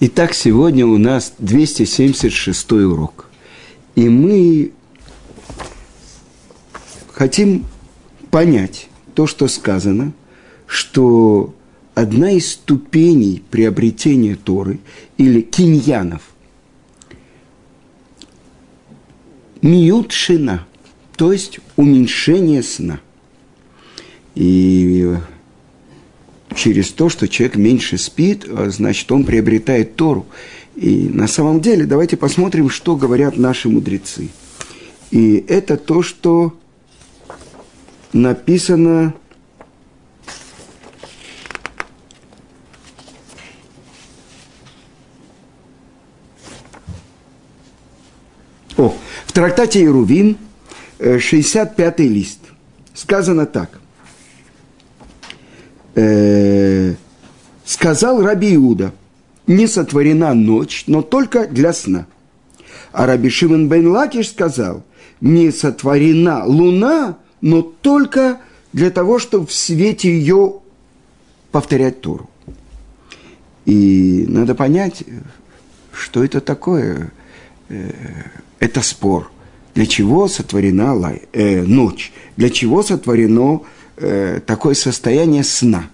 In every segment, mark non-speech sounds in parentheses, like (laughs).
Итак, сегодня у нас 276 урок. И мы хотим понять то, что сказано, что одна из ступеней приобретения Торы или киньянов – миют шина, то есть уменьшение сна. И через то, что человек меньше спит, а значит, он приобретает Тору. И на самом деле, давайте посмотрим, что говорят наши мудрецы. И это то, что написано О, в трактате Ирувин, 65-й э, лист. Сказано так – э, сказал Раби Иуда, не сотворена ночь, но только для сна. А Раби Шимон бен Лакиш сказал, не сотворена луна, но только для того, чтобы в свете ее повторять Тору. И надо понять, что это такое. Э, это спор. Для чего сотворена э, ночь? Для чего сотворено э, такое состояние сна.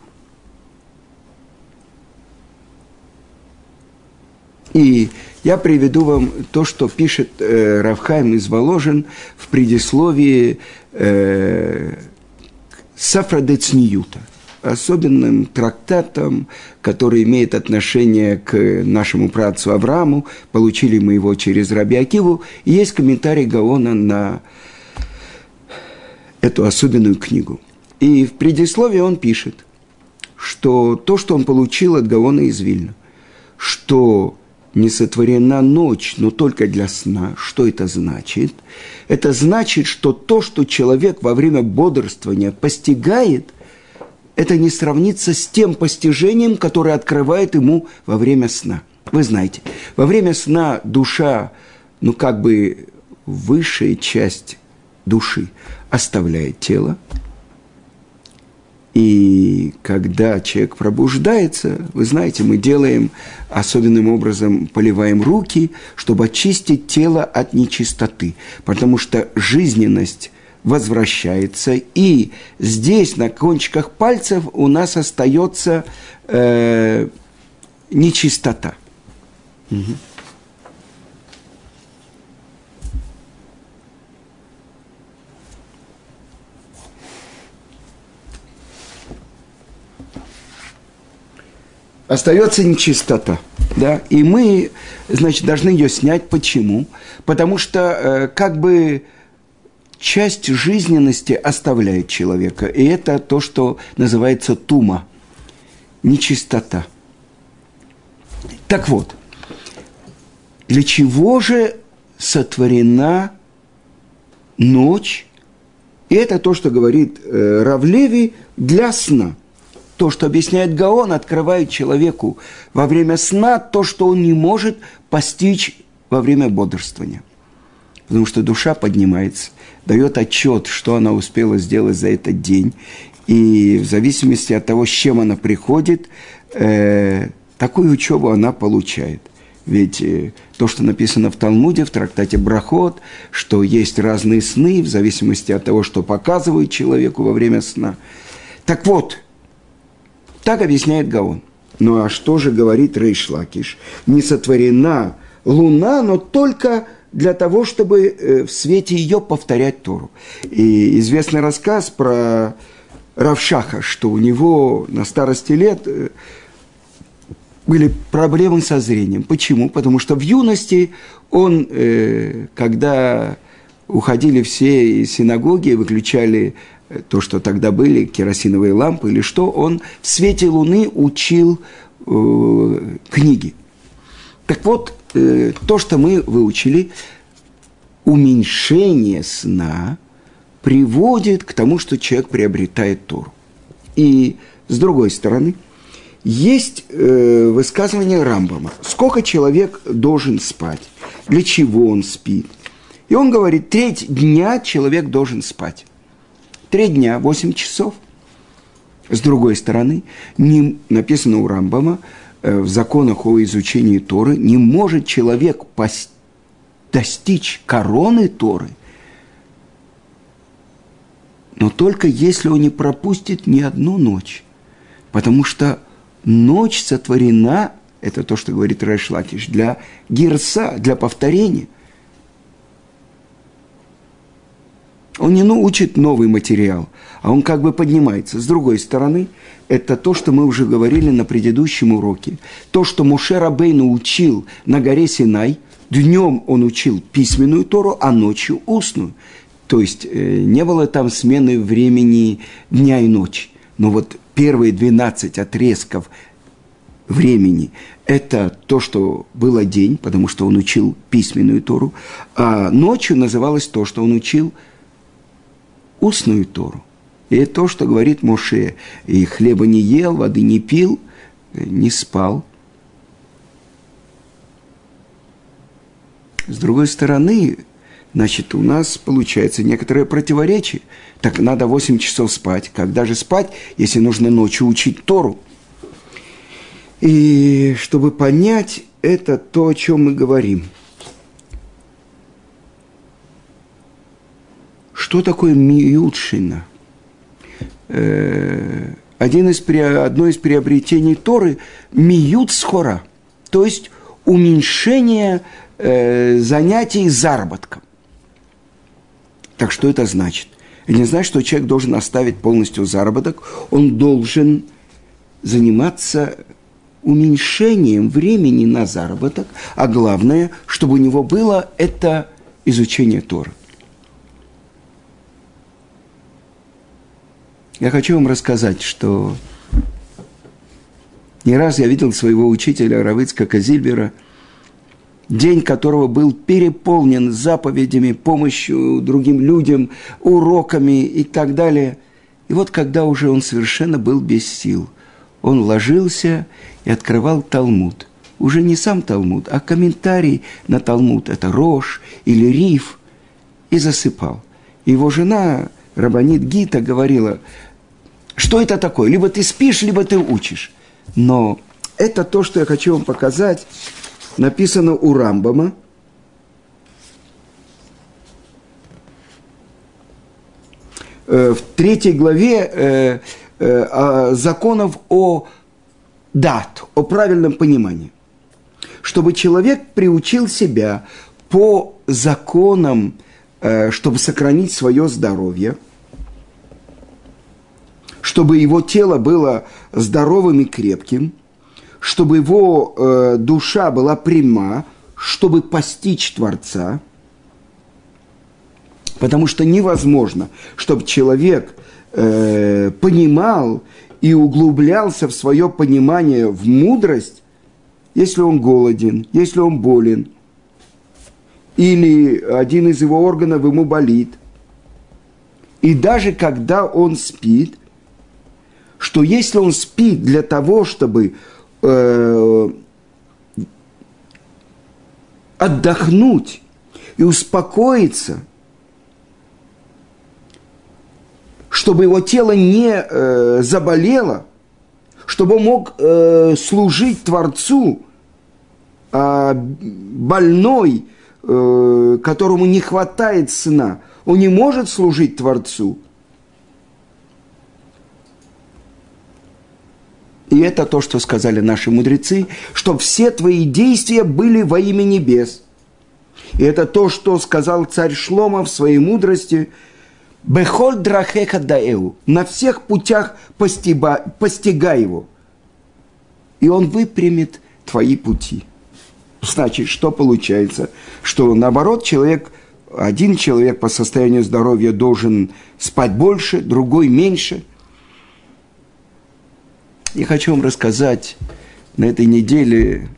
И я приведу вам то, что пишет э, Равхайм из Воложен в предисловии э, Сафрадецниюта, особенным трактатом, который имеет отношение к нашему працу Аврааму. Получили мы его через Раби Акиву. И есть комментарий Гаона на эту особенную книгу – и в предисловии он пишет, что то, что он получил от Гаона из Вильна, что не сотворена ночь, но только для сна. Что это значит? Это значит, что то, что человек во время бодрствования постигает, это не сравнится с тем постижением, которое открывает ему во время сна. Вы знаете, во время сна душа, ну как бы высшая часть души оставляет тело, и когда человек пробуждается, вы знаете, мы делаем особенным образом, поливаем руки, чтобы очистить тело от нечистоты, потому что жизненность возвращается, и здесь на кончиках пальцев у нас остается э, нечистота. Угу. Остается нечистота. Да? И мы, значит, должны ее снять. Почему? Потому что э, как бы часть жизненности оставляет человека. И это то, что называется тума, нечистота. Так вот, для чего же сотворена ночь? И это то, что говорит э, Равлеви для сна – то, что объясняет Гаон, открывает человеку во время сна то, что он не может постичь во время бодрствования. Потому что душа поднимается, дает отчет, что она успела сделать за этот день. И в зависимости от того, с чем она приходит, э, такую учебу она получает. Ведь э, то, что написано в Талмуде, в трактате Брахот, что есть разные сны в зависимости от того, что показывают человеку во время сна. Так вот, так объясняет Гаон. Ну а что же говорит Рейш Лакиш? Не сотворена луна, но только для того, чтобы э, в свете ее повторять Тору. И известный рассказ про Равшаха, что у него на старости лет э, были проблемы со зрением. Почему? Потому что в юности он, э, когда уходили все синагоги, выключали то, что тогда были керосиновые лампы или что, он в свете луны учил э, книги. Так вот, э, то, что мы выучили, уменьшение сна приводит к тому, что человек приобретает Тору. И с другой стороны, есть э, высказывание Рамбама. Сколько человек должен спать? Для чего он спит? И он говорит, треть дня человек должен спать. Три дня, восемь часов. С другой стороны, не написано у Рамбама, э, в законах о изучении Торы, не может человек достичь короны Торы, но только если он не пропустит ни одну ночь. Потому что ночь сотворена, это то, что говорит Райшлакиш, для гирса, для повторения. Он не научит новый материал, а он как бы поднимается. С другой стороны, это то, что мы уже говорили на предыдущем уроке. То, что Муше Рабейну учил на горе Синай, днем он учил письменную Тору, а ночью устную. То есть э, не было там смены времени дня и ночи. Но вот первые 12 отрезков времени – это то, что было день, потому что он учил письменную Тору, а ночью называлось то, что он учил устную Тору. И то, что говорит Моше. И хлеба не ел, воды не пил, не спал. С другой стороны, значит, у нас получается некоторое противоречие. Так надо 8 часов спать. Когда же спать, если нужно ночью учить Тору? И чтобы понять, это то, о чем мы говорим. Что такое миютшина? Э, один из, одно из приобретений Торы – миют схора, то есть уменьшение э, занятий заработком. Так что это значит? Это не значит, что человек должен оставить полностью заработок, он должен заниматься уменьшением времени на заработок, а главное, чтобы у него было это изучение Тора. Я хочу вам рассказать, что не раз я видел своего учителя Равыцка Казильбера, день которого был переполнен заповедями, помощью другим людям, уроками и так далее. И вот когда уже он совершенно был без сил, он ложился и открывал Талмуд. Уже не сам Талмуд, а комментарий на Талмуд. Это Рош или Риф. И засыпал. Его жена, Рабанит Гита, говорила, что это такое? Либо ты спишь, либо ты учишь. Но это то, что я хочу вам показать. Написано у Рамбама. Э, в третьей главе э, э, законов о дат, о правильном понимании. Чтобы человек приучил себя по законам, чтобы сохранить свое здоровье – чтобы его тело было здоровым и крепким, чтобы его э, душа была пряма, чтобы постичь Творца. Потому что невозможно, чтобы человек э, понимал и углублялся в свое понимание, в мудрость, если он голоден, если он болен, или один из его органов ему болит. И даже когда он спит, что если он спит для того, чтобы э, отдохнуть и успокоиться, чтобы его тело не э, заболело, чтобы он мог э, служить Творцу, а больной, э, которому не хватает сна, он не может служить Творцу – И это то, что сказали наши мудрецы, что все твои действия были во имя небес. И это то, что сказал царь Шлома в своей мудрости. Бехоль драхеха даэу. На всех путях постига, постигай его. И он выпрямит твои пути. Значит, что получается? Что наоборот, человек, один человек по состоянию здоровья должен спать больше, другой меньше – я хочу вам рассказать, на этой неделе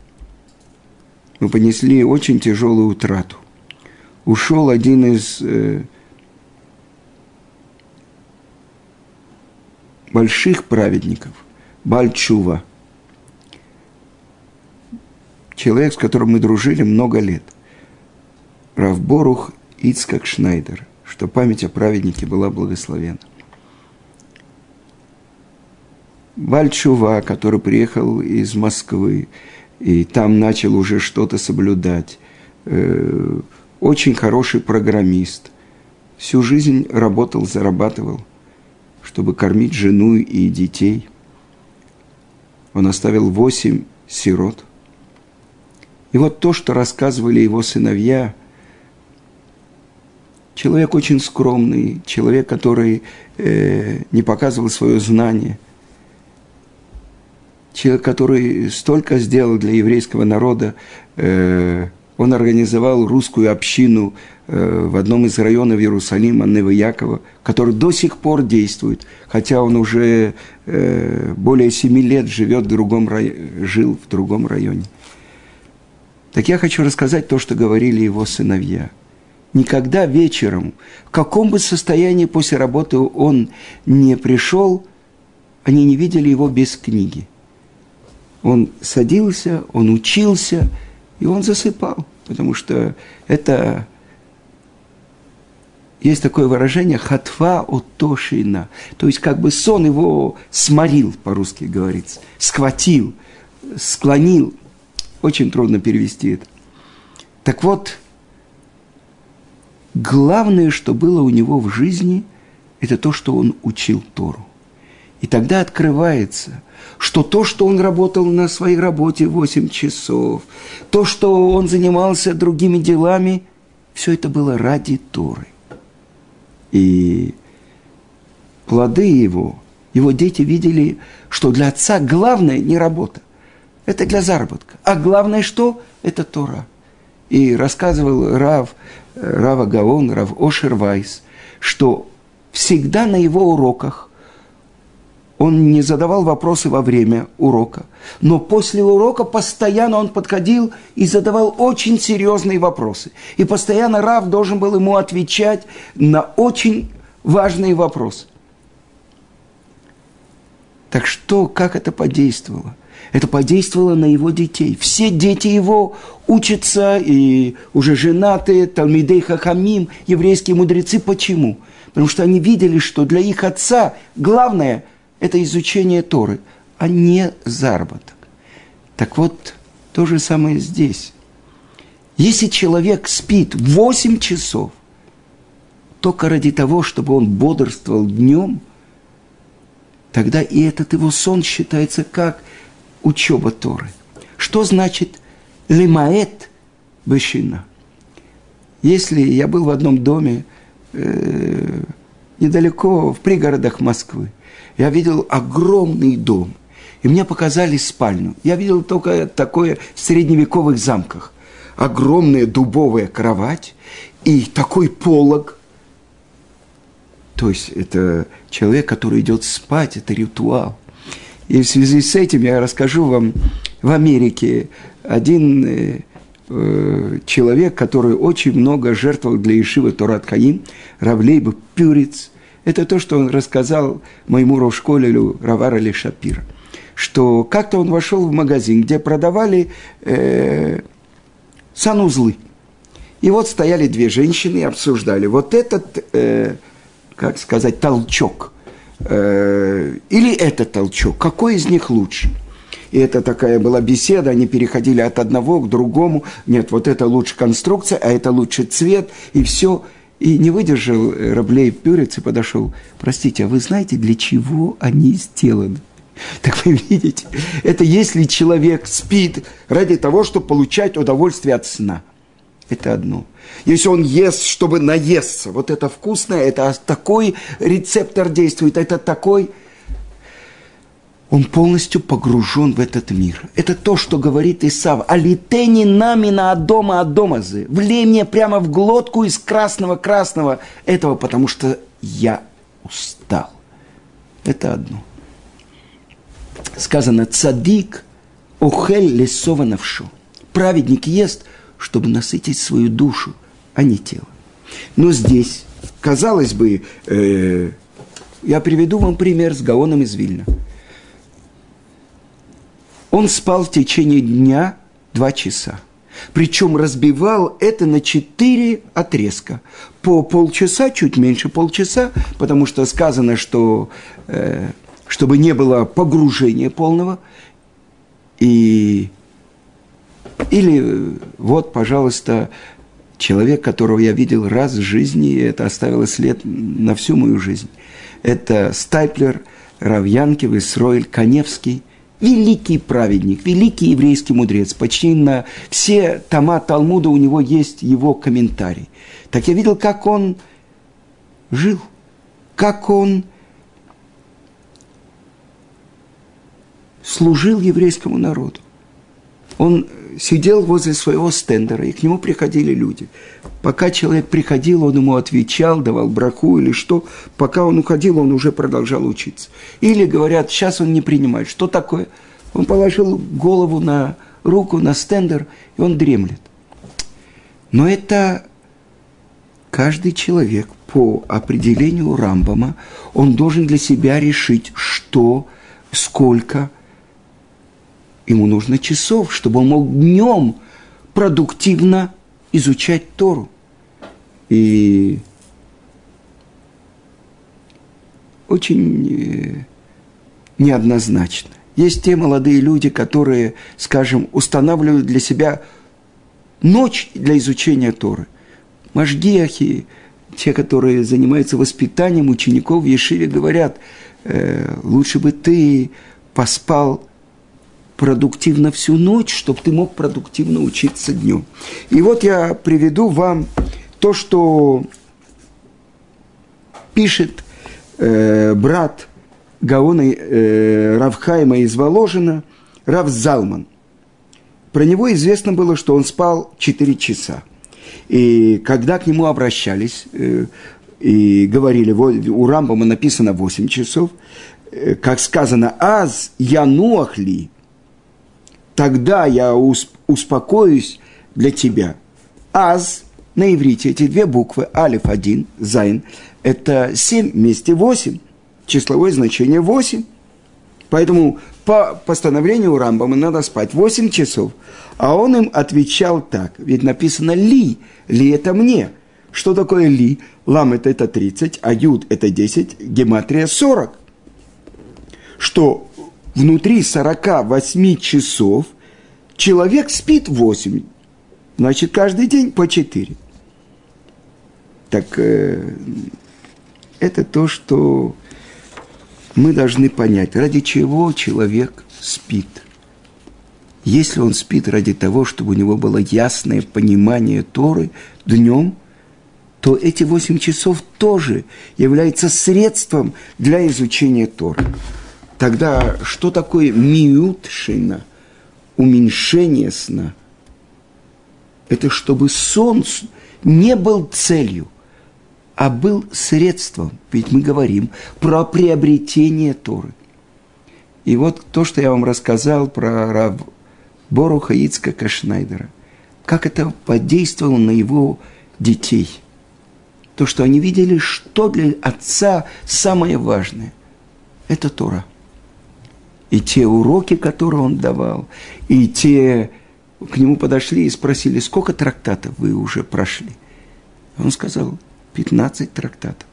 мы понесли очень тяжелую утрату. Ушел один из э, больших праведников, Бальчува. Человек, с которым мы дружили много лет. Равборух Ицкак Шнайдер, что память о праведнике была благословена. Бальчува, который приехал из Москвы, и там начал уже что-то соблюдать. Э, очень хороший программист. Всю жизнь работал, зарабатывал, чтобы кормить жену и детей. Он оставил восемь сирот. И вот то, что рассказывали его сыновья, человек очень скромный, человек, который э, не показывал свое знание, человек, который столько сделал для еврейского народа, э, он организовал русскую общину э, в одном из районов Иерусалима, Невы Якова, который до сих пор действует, хотя он уже э, более семи лет живет в другом районе, жил в другом районе. Так я хочу рассказать то, что говорили его сыновья. Никогда вечером, в каком бы состоянии после работы он не пришел, они не видели его без книги. Он садился, он учился – и он засыпал, потому что это есть такое выражение «хатва отошина», то есть как бы сон его сморил, по-русски говорится, схватил, склонил. Очень трудно перевести это. Так вот, главное, что было у него в жизни, это то, что он учил Тору. И тогда открывается, что то, что он работал на своей работе 8 часов, то, что он занимался другими делами, все это было ради Торы. И плоды его, его дети видели, что для отца главное не работа, это для заработка. А главное что? Это Тора. И рассказывал Рав, Рава Гаон, Рав Ошервайс, что всегда на его уроках он не задавал вопросы во время урока. Но после урока постоянно он подходил и задавал очень серьезные вопросы. И постоянно Рав должен был ему отвечать на очень важные вопросы. Так что, как это подействовало? Это подействовало на его детей. Все дети его учатся и уже женатые, Талмидей Хахамим, еврейские мудрецы. Почему? Потому что они видели, что для их отца главное – это изучение Торы, а не заработок. Так вот, то же самое здесь. Если человек спит 8 часов, только ради того, чтобы он бодрствовал днем, тогда и этот его сон считается как учеба Торы. Что значит лимаэт бешина? Если я был в одном доме э, недалеко в пригородах Москвы, я видел огромный дом. И мне показали спальню. Я видел только такое в средневековых замках. Огромная дубовая кровать и такой полог. То есть это человек, который идет спать, это ритуал. И в связи с этим я расскажу вам в Америке один э, э человек, который очень много жертвовал для Ишивы Торат Хаим, Равлейба Пюриц – это то, что он рассказал моему Рошколелю Равара Шапира. Что как-то он вошел в магазин, где продавали э, санузлы. И вот стояли две женщины и обсуждали. Вот этот, э, как сказать, толчок. Э, или этот толчок. Какой из них лучше? И это такая была беседа, они переходили от одного к другому. Нет, вот это лучше конструкция, а это лучше цвет, и все. И не выдержал э, Раблей Пюрец и подошел. Простите, а вы знаете, для чего они сделаны? (laughs) Так вы видите, это если человек спит ради того, чтобы получать удовольствие от сна. Это одно. Если он ест, чтобы наесться, вот это вкусное, это такой рецептор действует, это такой – он полностью погружен в этот мир. Это то, что говорит Исав. Алитени нами на Адома Адомазы. Влей мне прямо в глотку из красного-красного этого, потому что я устал. Это одно. Сказано, цадик охель лесова навшу. Праведник ест, чтобы насытить свою душу, а не тело. Но здесь, казалось бы, э, я приведу вам пример с Гаоном из Вильна – он спал в течение дня два часа. Причем разбивал это на четыре отрезка. По полчаса, чуть меньше полчаса, потому что сказано, что э, чтобы не было погружения полного. И, или вот, пожалуйста, человек, которого я видел раз в жизни, и это оставило след на всю мою жизнь. Это Стайплер, Равьянкев, Исроиль, Коневский, великий праведник, великий еврейский мудрец. Почти на все тома Талмуда у него есть его комментарий. Так я видел, как он жил, как он служил еврейскому народу. Он сидел возле своего стендера, и к нему приходили люди. Пока человек приходил, он ему отвечал, давал браху или что. Пока он уходил, он уже продолжал учиться. Или говорят, сейчас он не принимает. Что такое? Он положил голову на руку, на стендер, и он дремлет. Но это каждый человек по определению Рамбама, он должен для себя решить, что, сколько – Ему нужно часов, чтобы он мог днем продуктивно изучать Тору. И очень э, неоднозначно. Есть те молодые люди, которые, скажем, устанавливают для себя ночь для изучения Торы. Мажгиахи, те, которые занимаются воспитанием учеников в Ешиве, говорят, э, лучше бы ты поспал продуктивно всю ночь, чтобы ты мог продуктивно учиться днем. И вот я приведу вам то, что пишет э, брат Гаона э, Равхайма из Воложина, Рав Залман. Про него известно было, что он спал 4 часа. И когда к нему обращались э, и говорили, у Рамбама написано 8 часов, э, как сказано, «אז ינוח לי», тогда я успокоюсь для тебя. אז на иврите эти две буквы, алеф один, зайн, это семь вместе восемь, числовое значение восемь. Поэтому по постановлению Рамбама надо спать 8 часов. А он им отвечал так, ведь написано «לי», «לי» – это мне. Что такое «לי»? Лам – это 30, а Юд – это 10, гематрия – 40. Что внутри 48 часов человек спит 8. Значит, каждый день по 4. Так э, это то, что мы должны понять, ради чего человек спит. Если он спит ради того, чтобы у него было ясное понимание Торы днем, то эти восемь часов тоже являются средством для изучения Торы. Тогда что такое миют шина, уменьшение сна? Это чтобы сон не был целью, а был средством. Ведь мы говорим про приобретение Торы. И вот то, что я вам рассказал про Рав Боруха Ицкака Шнайдера, как это подействовало на его детей. То, что они видели, что для отца самое важное – это Тора – и те уроки, которые он давал, и те к нему подошли и спросили, сколько трактатов вы уже прошли. Он сказал, 15 трактатов.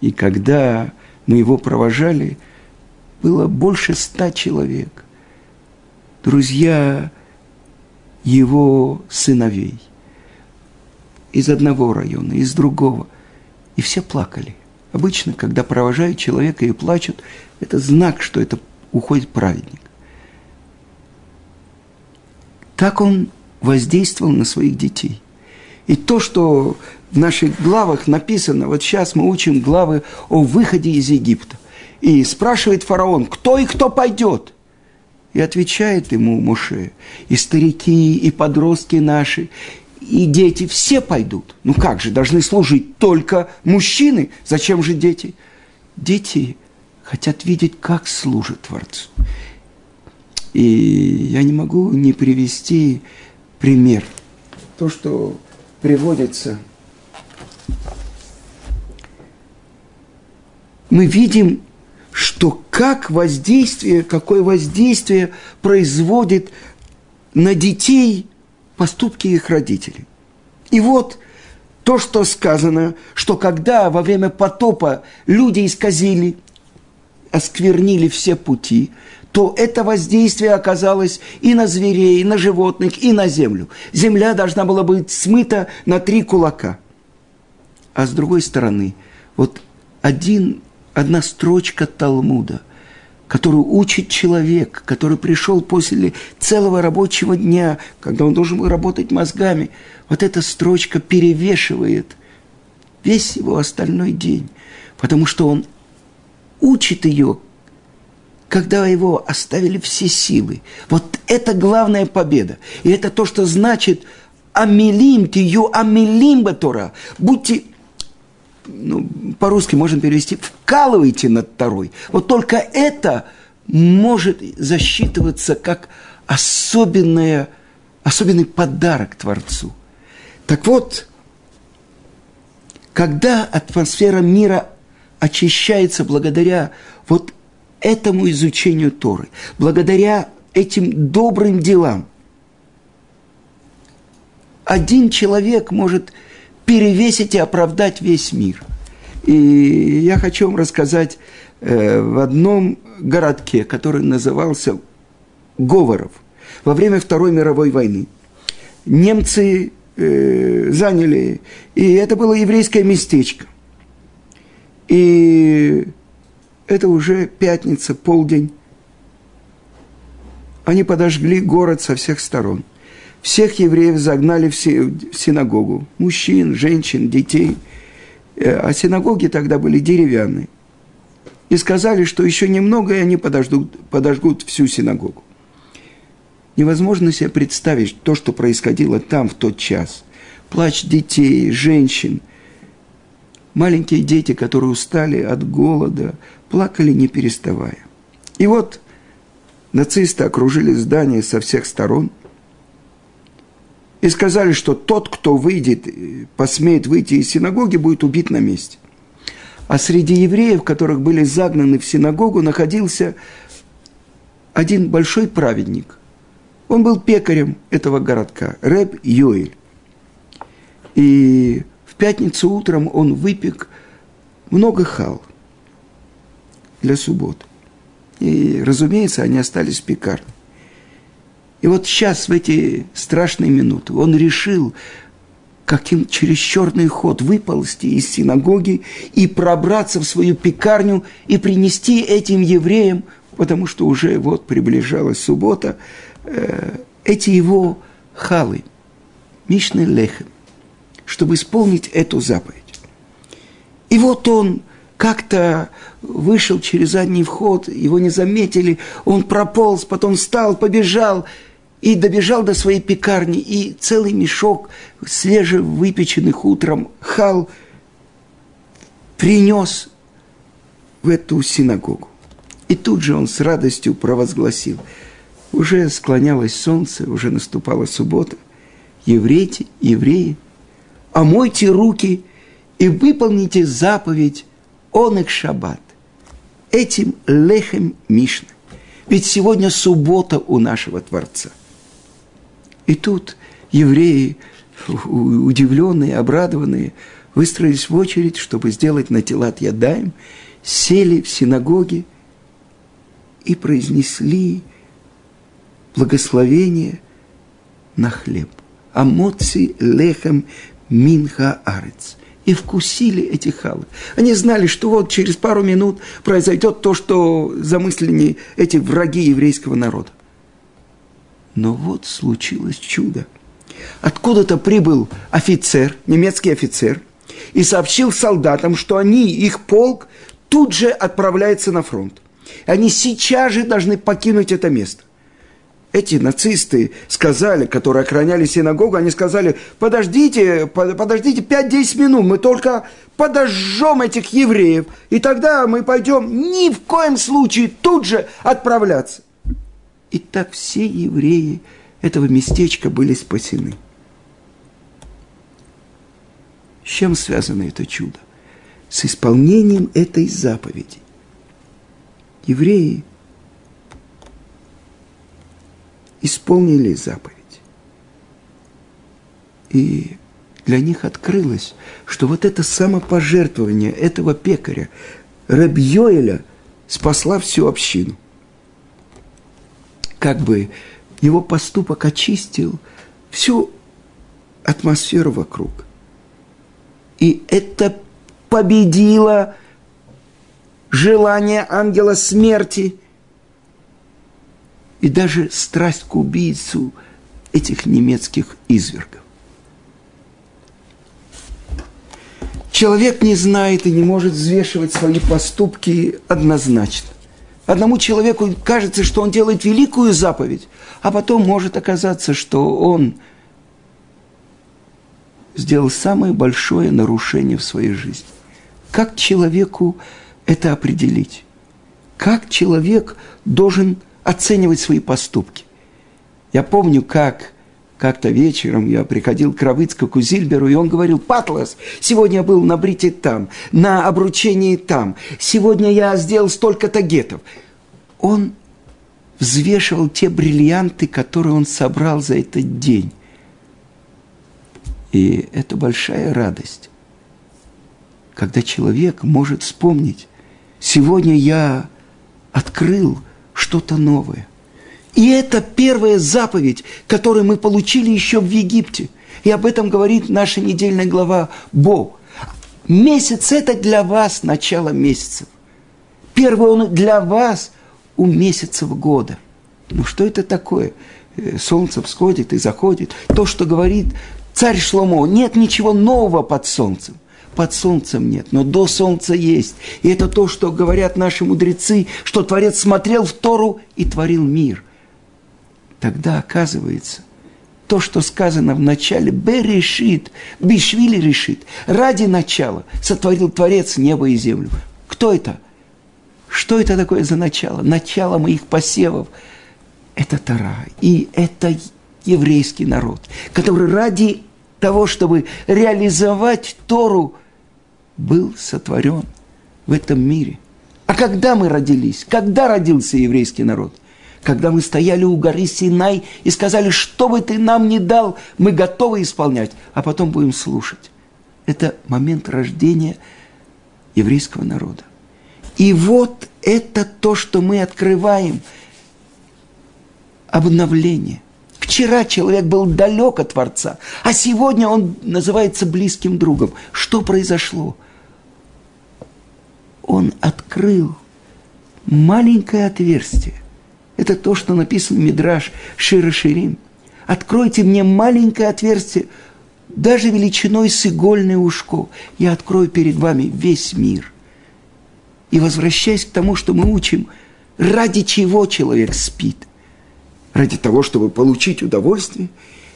И когда мы его провожали, было больше ста человек. Друзья его сыновей. Из одного района, из другого. И все плакали. Обычно, когда провожают человека и плачут, это знак, что это уходит праведник. Так он воздействовал на своих детей. И то, что в наших главах написано, вот сейчас мы учим главы о выходе из Египта. И спрашивает фараон, кто и кто пойдет? И отвечает ему Муше, и старики, и подростки наши, и дети все пойдут. Ну как же, должны служить только мужчины. Зачем же дети? Дети хотят видеть, как служит Творцу. И я не могу не привести пример. То, что приводится. Мы видим, что как воздействие, какое воздействие производит на детей – поступки их родителей. И вот то, что сказано, что когда во время потопа люди исказили, осквернили все пути, то это воздействие оказалось и на зверей, и на животных, и на землю. Земля должна была быть смыта на три кулака. А с другой стороны, вот один, одна строчка Талмуда, которую учит человек, который пришел после целого рабочего дня, когда он должен был работать мозгами, вот эта строчка перевешивает весь его остальной день, потому что он учит ее когда его оставили все силы. Вот это главная победа. И это то, что значит «Амилим тию амилим батора». Будьте, ну, по-русски можно перевести «вкалывайте над второй». Вот только это может засчитываться как особенное, особенный подарок Творцу. Так вот, когда атмосфера мира очищается благодаря вот этому изучению Торы, благодаря этим добрым делам, один человек может перевесить и оправдать весь мир. И я хочу вам рассказать э, в одном городке, который назывался Говоров, во время Второй мировой войны. Немцы э, заняли, и это было еврейское местечко. И это уже пятница, полдень. Они подожгли город со всех сторон. Всех евреев загнали в синагогу. Мужчин, женщин, детей. Э, а синагоги тогда были деревянные. И сказали, что еще немного, и они подождут, подожгут всю синагогу. Невозможно себе представить то, что происходило там в тот час. Плач детей, женщин, маленькие дети, которые устали от голода, плакали не переставая. И вот нацисты окружили здание со всех сторон и сказали, что тот, кто выйдет, посмеет выйти из синагоги, будет убит на месте. А среди евреев, которых были загнаны в синагогу, находился один большой праведник. Он был пекарем этого городка, Рэб Йоэль. И в пятницу утром он выпек много хал для субботы. И, разумеется, они остались в пекарне. И вот сейчас, в эти страшные минуты, он решил, каким через черный ход выползти из синагоги и пробраться в свою пекарню и принести этим евреям, потому что уже вот приближалась суббота, э, эти его халы, Мишны Лехем, чтобы исполнить эту заповедь. И вот он как-то вышел через задний вход, его не заметили, он прополз, потом встал, побежал и добежал до своей пекарни, и целый мешок свежевыпеченных утром хал принес в эту синагогу. И тут же он с радостью провозгласил. Уже склонялось солнце, уже наступала суббота. Евреи, евреи, омойте руки и выполните заповедь он их шаббат. Этим лехем Мишна. Ведь сегодня суббота у нашего Творца. И тут евреи, удивленные, обрадованные, выстроились в очередь, чтобы сделать на телат ядаем, сели в синагоге и произнесли благословение на хлеб. Амоци лехем минха арец и вкусили эти халы. Они знали, что вот через пару минут произойдет то, что замыслили эти враги еврейского народа. Но вот случилось чудо. Откуда-то прибыл офицер, немецкий офицер, и сообщил солдатам, что они, их полк, тут же отправляется на фронт. Они сейчас же должны покинуть это место эти нацисты сказали, которые охраняли синагогу, они сказали, подождите, подождите 5-10 минут, мы только подожжем этих евреев, и тогда мы пойдем ни в коем случае тут же отправляться. И так все евреи этого местечка были спасены. С чем связано это чудо? С исполнением этой заповеди. Евреи исполнили заповедь. И для них открылось, что вот это самопожертвование этого пекаря, Рабьёэля, спасла всю общину. Как бы его поступок очистил всю атмосферу вокруг. И это победило желание ангела смерти и даже страсть к убийцу этих немецких извергов. Человек не знает и не может взвешивать свои поступки однозначно. Одному человеку кажется, что он делает великую заповедь, а потом может оказаться, что он сделал самое большое нарушение в своей жизни. Как человеку это определить? Как человек должен оценивать свои поступки? Я помню, как как-то вечером я приходил к Равыцкаку Зильберу, и он говорил, «Патлас, сегодня я был на брите там, на обручении там, сегодня я сделал столько-то гетов». Он взвешивал те бриллианты, которые он собрал за этот день. И это большая радость, когда человек может вспомнить, сегодня я открыл что-то новое. И это первая заповедь, которую мы получили еще в Египте. И об этом говорит наша недельная глава Бог. Месяц – это для вас начало месяцев. Первый он для вас у месяцев года. Ну что это такое? Э, солнце всходит и заходит. То, что говорит царь Шломо, нет ничего нового под солнцем. Под солнцем нет, но до солнца есть. И это то, что говорят наши мудрецы, что Творец смотрел в Тору и творил мир тогда оказывается, то, что сказано в начале, «Бе решит», «Бишвили решит», ради начала сотворил Творец небо и землю. Кто это? Что это такое за начало? Начало моих посевов. Это Тара. И это еврейский народ, который ради того, чтобы реализовать Тору, был сотворен в этом мире. А когда мы родились? Когда родился еврейский народ – когда мы стояли у горы Синай и сказали, что бы ты нам не дал, мы готовы исполнять, а потом будем слушать. Это момент рождения еврейского народа. И вот это то, что мы открываем. Обновление. Вчера человек был далек от Творца, а сегодня он называется близким другом. Что произошло? Он открыл маленькое отверстие – это то, что написано в Мидраш Шира Ширим. Откройте мне маленькое отверстие, даже величиной с игольное ушко. Я открою перед вами весь мир. И возвращаясь к тому, что мы учим, ради чего человек спит? Ради того, чтобы получить удовольствие?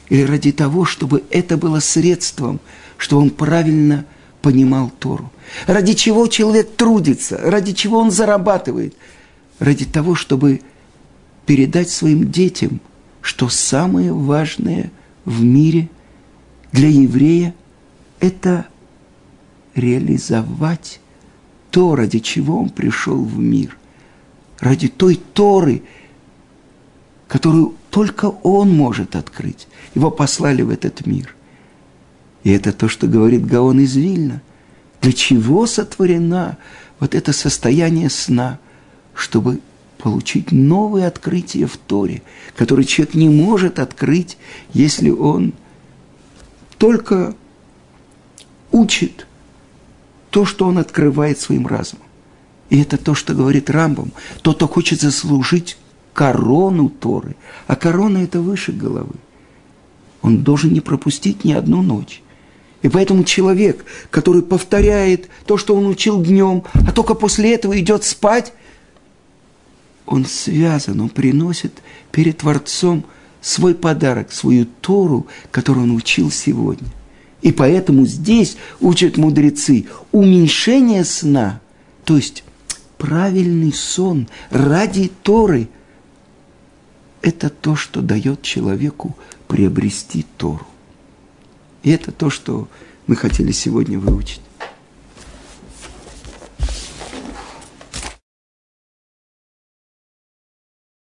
Или ради того, чтобы это было средством, что он правильно понимал Тору? Ради чего человек трудится? Ради чего он зарабатывает? Ради того, чтобы передать своим детям, что самое важное в мире для еврея – это реализовать то, ради чего он пришел в мир, ради той Торы, которую только он может открыть. Его послали в этот мир. И это то, что говорит Гаон из Вильна. Для чего сотворена вот это состояние сна, чтобы получить новые открытия в Торе, которые человек не может открыть, если он только учит то, что он открывает своим разумом. И это то, что говорит Рамбам. Тот, кто хочет заслужить корону Торы, а корона – это выше головы. Он должен не пропустить ни одну ночь. И поэтому человек, который повторяет то, что он учил днем, а только после этого идет спать, он связан, он приносит перед Творцом свой подарок, свою Тору, которую он учил сегодня. И поэтому здесь учат мудрецы уменьшение сна, то есть правильный сон ради Торы, это то, что дает человеку приобрести Тору. И это то, что мы хотели сегодня выучить.